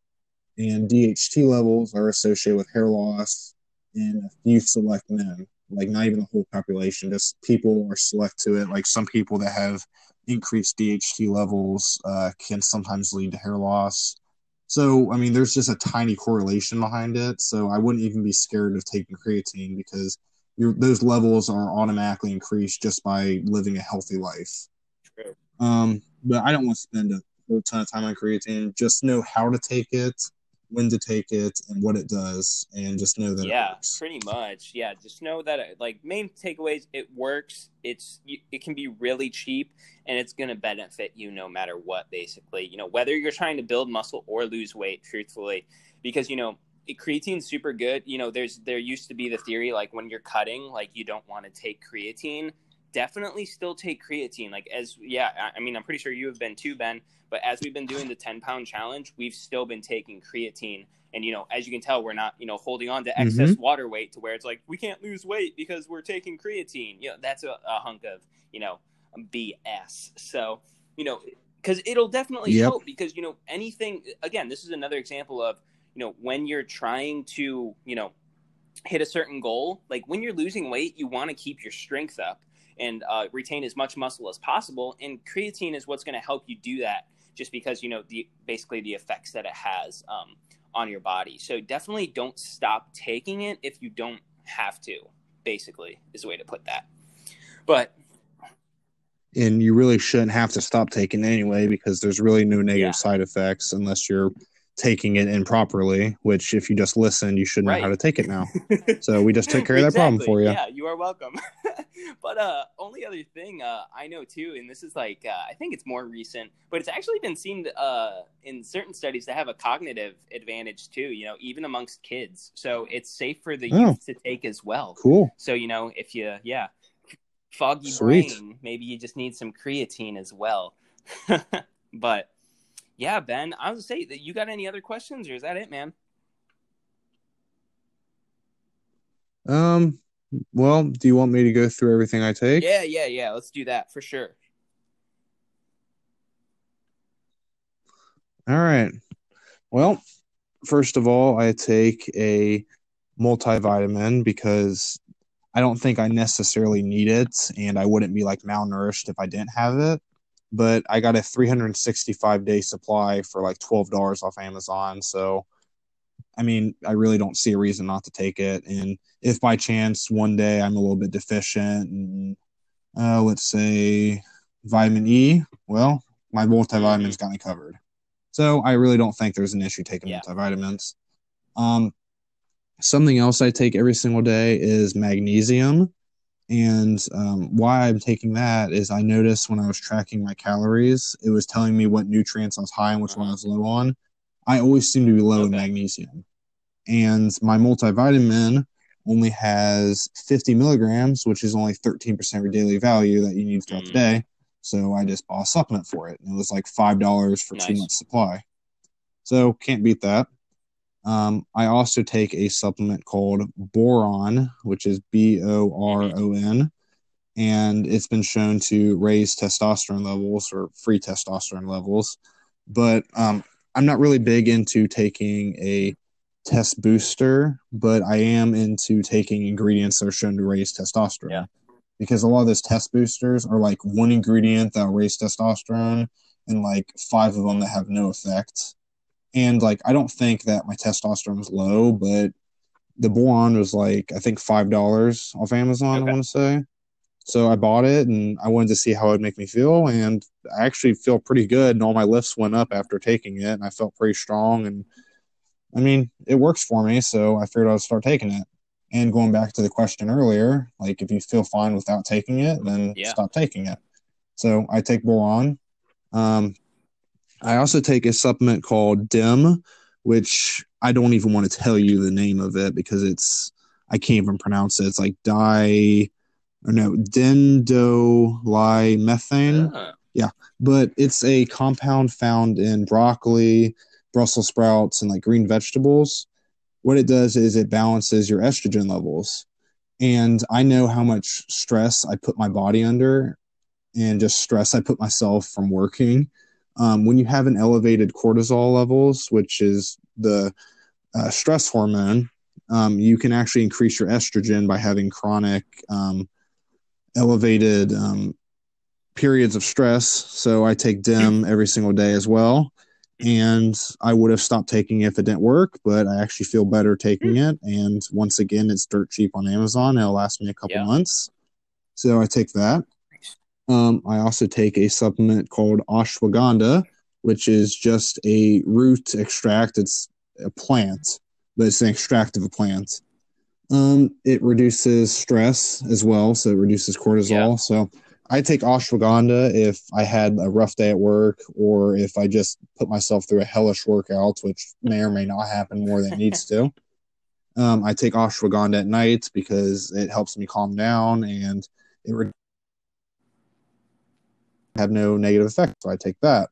And DHT levels are associated with hair loss in a few select men, like not even the whole population. Just people are select to it. Like some people that have increased DHT levels uh, can sometimes lead to hair loss so, I mean, there's just a tiny correlation behind it. So, I wouldn't even be scared of taking creatine because your those levels are automatically increased just by living a healthy life. True. Um, but I don't want to spend a whole ton of time on creatine. Just know how to take it, when to take it, and what it does, and just know that. Yeah, pretty much. Yeah, just know that. Uh, like main takeaways, it works. It's it can be really cheap, and it's going to benefit you no matter what. Basically, you know, whether you're trying to build muscle or lose weight, truthfully, because you know creatine's super good. You know, there's there used to be the theory like when you're cutting, like you don't want to take creatine. Definitely still take creatine. Like as yeah, I mean I'm pretty sure you have been too, Ben. But as we've been doing the 10 pound challenge, we've still been taking creatine. And, you know, as you can tell, we're not, you know, holding on to excess mm-hmm. water weight to where it's like, we can't lose weight because we're taking creatine. You know, that's a, a hunk of, you know, BS. So, you know, because it'll definitely yep. help because, you know, anything, again, this is another example of, you know, when you're trying to, you know, hit a certain goal, like when you're losing weight, you want to keep your strength up and uh, retain as much muscle as possible. And creatine is what's going to help you do that, just because you know the basically the effects that it has um, on your body. So definitely don't stop taking it if you don't have to. Basically, is the way to put that. But and you really shouldn't have to stop taking it anyway because there's really no negative yeah. side effects unless you're taking it improperly, which if you just listen, you should know right. how to take it now. so we just took care of that problem for you. Yeah, you are welcome. but uh only other thing uh I know too, and this is like uh, I think it's more recent, but it's actually been seen uh in certain studies to have a cognitive advantage too, you know, even amongst kids. So it's safe for the oh. youth to take as well. Cool. So, you know, if you yeah, foggy Sweet. brain, maybe you just need some creatine as well. but yeah, Ben, I was to say that you got any other questions, or is that it, man? Um. Well, do you want me to go through everything I take? Yeah, yeah, yeah. Let's do that for sure. All right. Well, first of all, I take a multivitamin because I don't think I necessarily need it, and I wouldn't be like malnourished if I didn't have it but I got a 365 day supply for like $12 off Amazon. So, I mean, I really don't see a reason not to take it. And if by chance one day I'm a little bit deficient and uh, let's say vitamin E, well, my multivitamins got me covered. So I really don't think there's an issue taking yeah. multivitamins. Um, something else I take every single day is magnesium. And um, why I'm taking that is I noticed when I was tracking my calories, it was telling me what nutrients I was high and which one I was low on. I always seem to be low okay. in magnesium. And my multivitamin only has 50 milligrams, which is only 13% of your daily value that you need throughout mm. the day. So I just bought a supplement for it. And it was like $5 for nice. two months supply. So can't beat that. Um, I also take a supplement called Boron, which is B O R O N, and it's been shown to raise testosterone levels or free testosterone levels. But um, I'm not really big into taking a test booster, but I am into taking ingredients that are shown to raise testosterone. Yeah. Because a lot of those test boosters are like one ingredient that will raise testosterone and like five of them that have no effect and like I don't think that my testosterone was low, but the boron was like I think five dollars off Amazon. Okay. I want to say. So I bought it and I wanted to see how it would make me feel, and I actually feel pretty good. And all my lifts went up after taking it, and I felt pretty strong. And I mean, it works for me, so I figured I'd start taking it. And going back to the question earlier, like if you feel fine without taking it, then yeah. stop taking it. So I take boron. Um, I also take a supplement called DIM, which I don't even want to tell you the name of it because it's I can't even pronounce it. It's like di or no dendolimethane. Uh-huh. Yeah, but it's a compound found in broccoli, Brussels sprouts, and like green vegetables. What it does is it balances your estrogen levels. And I know how much stress I put my body under and just stress I put myself from working um, when you have an elevated cortisol levels, which is the uh, stress hormone, um, you can actually increase your estrogen by having chronic um, elevated um, periods of stress. So I take DIM every single day as well. And I would have stopped taking it if it didn't work, but I actually feel better taking it. And once again, it's dirt cheap on Amazon. It'll last me a couple yeah. months. So I take that. Um, I also take a supplement called ashwagandha, which is just a root extract. It's a plant, but it's an extract of a plant. Um, it reduces stress as well, so it reduces cortisol. Yeah. So I take ashwagandha if I had a rough day at work or if I just put myself through a hellish workout, which may or may not happen more than it needs to. Um, I take ashwagandha at night because it helps me calm down and it re- have no negative effect. So I take that.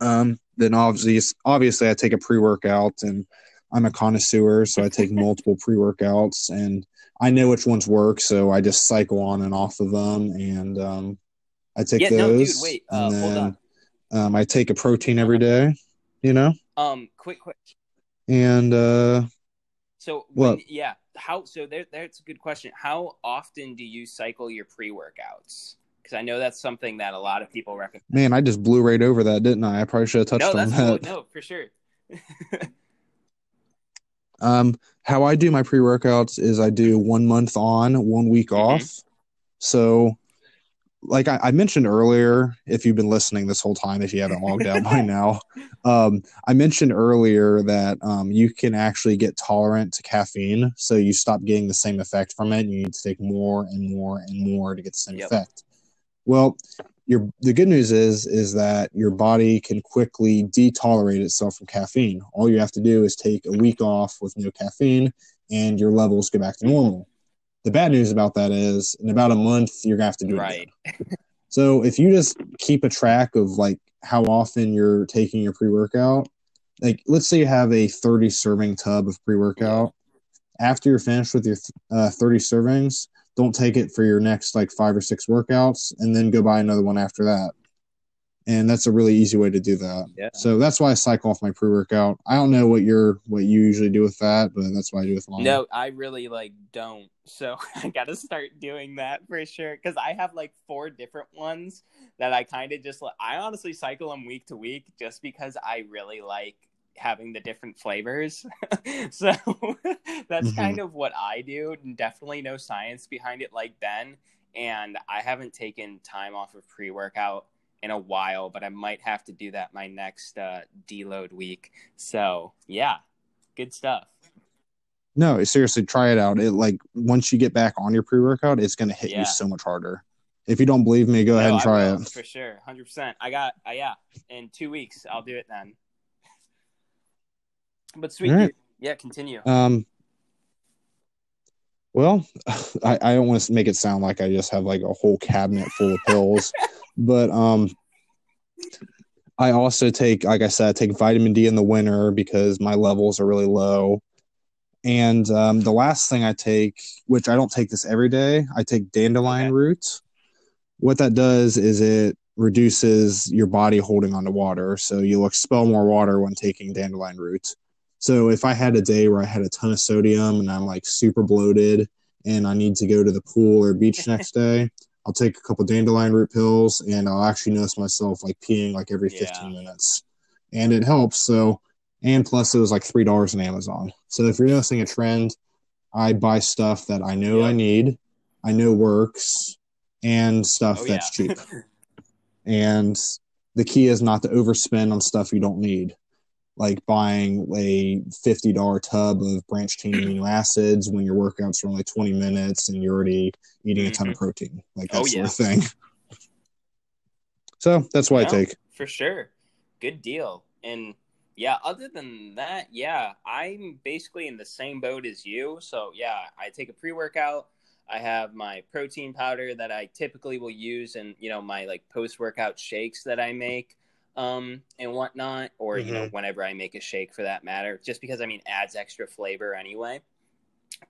Um, then obviously, obviously, I take a pre workout, and I'm a connoisseur, so I take multiple pre workouts, and I know which ones work, so I just cycle on and off of them, and um, I take yeah, those. No, dude, wait, uh, then, on. Um, I take a protein every day. You know. Um, quick, quick. And uh, So What? when, yeah, how so there that's a good question. How often do you cycle your pre-workouts? Because I know that's something that a lot of people recommend. man, I just blew right over that, didn't I? I probably should have touched No, on that's cool. that. No, for sure. Um, how I do my pre workouts is I do one month on, one week Mhm. off. So, like I, I mentioned earlier, if you've been listening this whole time, if you haven't logged out by now, um, I mentioned earlier that um, you can actually get tolerant to caffeine. So you stop getting the same effect from it. You need to take more and more and more to get the same Yep. effect. Well, your the good news is is that your body can quickly detolerate itself from caffeine. All you have to do is take a week off with no caffeine, and your levels go back to normal. The bad news about that is, in about a month, you're gonna have to do it Right. again. So if you just keep a track of like how often you're taking your pre workout, like let's say you have a 30 serving tub of pre workout. After you're finished with your uh, 30 servings, don't take it for your next like five or six workouts, and then go buy another one after that. And that's a really easy way to do that. Yeah. So that's why I cycle off my pre workout. I don't know what you're what you usually do with that, but that's why I do with mine. No, I really like don't. So I got to start doing that for sure because I have like four different ones that I kind of just like. I honestly cycle them week to week just because I really like having the different flavors. so that's Mhm. kind of what I do. Definitely no science behind it like Ben. And I haven't taken time off of pre workout in a while, but I might have to do that my next uh, deload week. So yeah, good stuff. No, seriously, try it out. It like once you get back on your pre workout, it's gonna hit Yeah. you so much harder. If you don't believe me, go No, ahead and try it. for sure, hundred percent. I got, uh, yeah, in two weeks I'll do it then. But sweet, right. yeah, continue. Um, well, I, I don't want to make it sound like I just have like a whole cabinet full of pills, but um, I also take, like I said, I take vitamin D in the winter because my levels are really low. And um, the last thing I take, which I don't take this every day, I take dandelion Okay. root. What that does is it reduces your body holding onto water, so you'll expel more water when taking dandelion root. So if I had a day where I had a ton of sodium and I'm like super bloated and I need to go to the pool or beach next day, I'll take a couple dandelion root pills and I'll actually notice myself like peeing like every Yeah. 15 minutes. And it helps. So, and plus it was like $3 on Amazon. So if you're noticing a trend, I buy stuff that I know I need, I know works, and stuff Oh, that's yeah. cheap. And the key is not to overspend on stuff you don't need, like buying a fifty dollar tub of branched chain amino acids when your workouts are only twenty minutes and you're already eating a ton of mm-hmm. protein, like oh, that Oh, sort yeah. of thing. So that's what I take. for sure. Good deal. And yeah, other than that, yeah, I'm basically in the same boat as you. So yeah, I take a pre workout. I have my protein powder that I typically will use and, you know, my like post workout shakes that I make um and whatnot, or you know, Mhm. whenever I make a shake for that matter, just because I mean adds extra flavor anyway.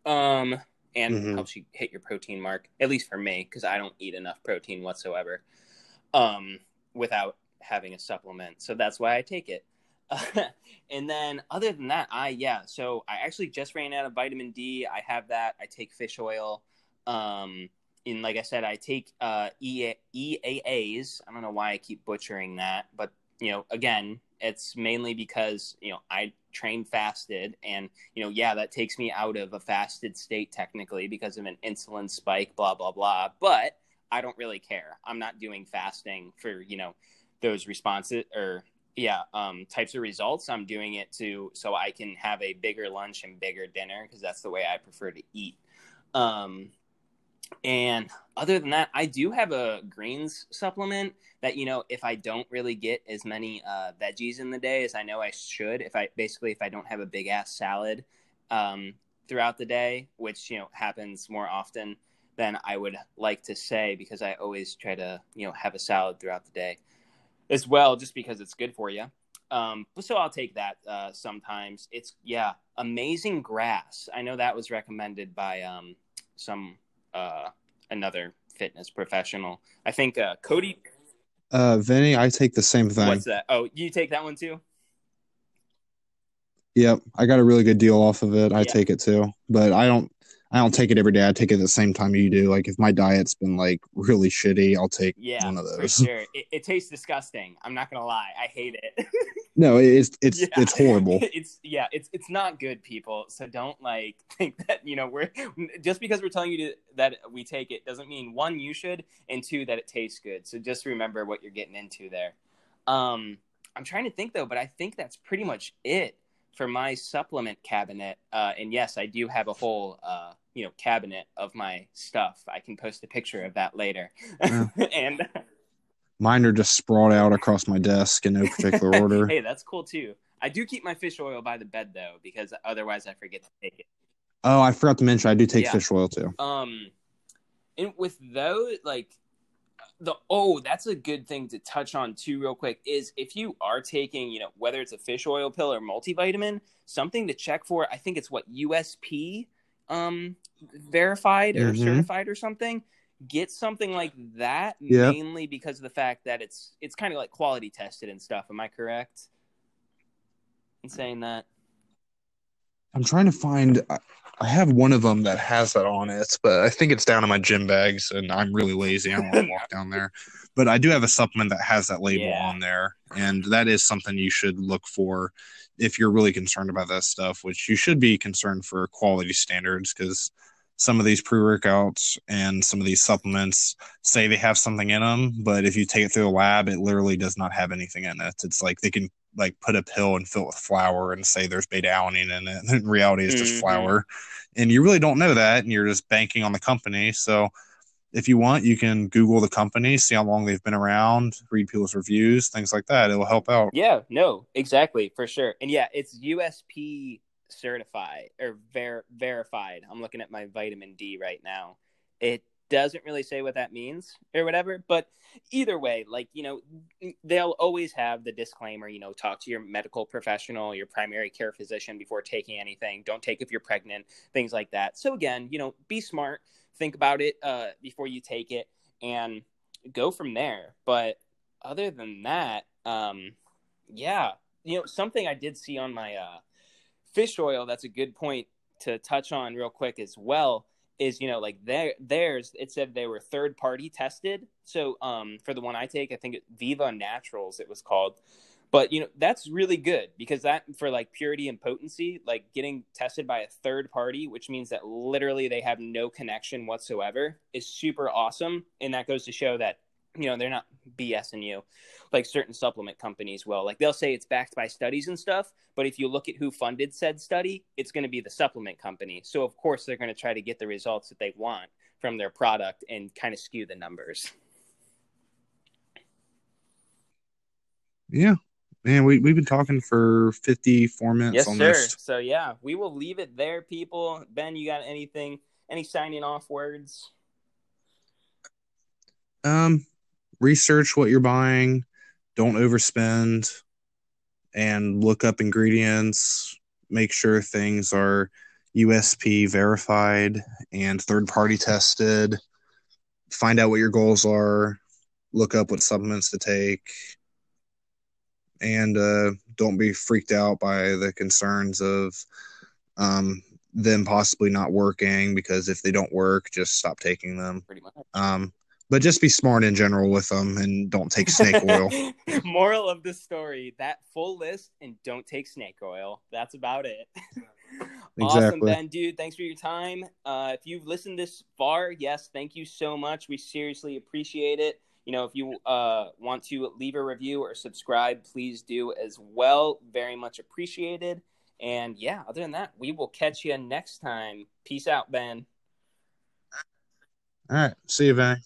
Um and Mhm. helps you hit your protein mark, at least for me, because I don't eat enough protein whatsoever. Um without having a supplement. So that's why I take it. and then other than that, I yeah, so I actually just ran out of vitamin D. I have that. I take fish oil. Um and like I said, I take uh EA- EAAs. I don't know why I keep butchering that, but you know, again, it's mainly because, you know, I train fasted and, you know, yeah, that takes me out of a fasted state technically because of an insulin spike, blah blah blah, but I don't really care. I'm not doing fasting for, you know, those responses or yeah, um, types of results. I'm doing it to so I can have a bigger lunch and bigger dinner because that's the way I prefer to eat. Um, and other than that, I do have a greens supplement that you know if I don't really get as many uh, veggies in the day as I know I should, if I basically if I don't have a big ass salad um, throughout the day, which you know happens more often than I would like to say because I always try to you know have a salad throughout the day as well, just because it's good for you. Um, so I'll take that uh, sometimes. It's yeah, amazing grass. I know that was recommended by um, some uh, another fitness professional. I think uh, Cody. Uh, Vinny, I take the same thing. What's that? Oh, you take that one too. Yep, I got a really good deal off of it. I Yeah. take it too, but I don't. I don't take it every day. I take it at the same time you do. Like if my diet's been like really shitty, I'll take Yeah, one of those. for sure. It, it tastes disgusting. I'm not gonna lie. I hate it. No, it's it's Yeah. it's horrible. It's yeah, it's it's not good, people. So don't like think that you know we're just because we're telling you to, that we take it doesn't mean one you should and two that it tastes good. So just remember what you're getting into there. Um, I'm trying to think though, but I think that's pretty much it for my supplement cabinet. Uh, and yes, I do have a whole uh, you know cabinet of my stuff. I can post a picture of that later. Yeah. and Mine are just sprawled out across my desk in no particular order. hey, that's cool too. I do keep my fish oil by the bed though, because otherwise I forget to take it. Oh, I forgot to mention I do take Yeah. fish oil too. Um, and with those, like the oh, that's a good thing to touch on too, real quick. Is if you are taking, you know, whether it's a fish oil pill or multivitamin, something to check for. I think it's what USP um verified or Mhm. certified or something. Get something like that Yep. mainly because of the fact that it's it's kind of like quality tested and stuff. Am I correct in saying that? I'm trying to find. I- have one of them that has that on it, but I think it's down in my gym bags, and I'm really lazy. I don't want to walk down there. But I do have a supplement that has that label Yeah. on there, and that is something you should look for if you're really concerned about that stuff. Which you should be concerned for quality standards, because some of these pre-workouts and some of these supplements say they have something in them, but if you take it through a lab, it literally does not have anything in it. It's like they can like put a pill and fill it with flour and say there's beta alanine in it. In reality, it's just Mhm. flour, and you really don't know that, and you're just banking on the company. So, if you want, you can Google the company, see how long they've been around, read people's reviews, things like that. It will help out. Yeah, no, exactly, for sure. And yeah, it's USP certified or ver- verified. I'm looking at my vitamin D right now. It doesn't really say what that means or whatever, but either way, like, you know, they'll always have the disclaimer, you know, talk to your medical professional, your primary care physician before taking anything. Don't take if you're pregnant, things like that. So again, you know, be smart, think about it uh, before you take it and go from there. But other than that, um, yeah, you know, something I did see on my uh, fish oil that's a good point to touch on real quick as well is you know like their theirs it said they were third party tested. So um for the one i take i think it, viva naturals it was called. But you know that's really good because that for like purity and potency like getting tested by a third party which means that literally they have no connection whatsoever is super awesome. And that goes to show that you know they're not bsing you like certain supplement companies will. Like they'll say it's backed by studies and stuff but if you look at who funded said study it's going to be the supplement company. So of course they're going to try to get the results that they want from their product and kind of skew the numbers. Yeah. Man, we, we've been talking for 54 minutes yes on sir so yeah we will leave it there people. Ben you got anything any signing off words? Um, research what you're buying, don't overspend, and look up ingredients. Make sure things are USP verified and third party tested. Find out what your goals are. Look up what supplements to take. And uh, don't be freaked out by the concerns of um, them possibly not working because if they don't work, just stop taking them. pretty much Um, but just be smart in general with them and don't take snake oil. Moral of the story: that full list and don't take snake oil. That's about it. Awesome, Exactly. Ben, dude. Thanks for your time. Uh, if you've listened this far, yes, thank you so much. We seriously appreciate it. You know, if you uh, want to leave a review or subscribe, please do as well. Very much appreciated. And yeah, other than that, we will catch you next time. Peace out, Ben. All right. See you, Vinny.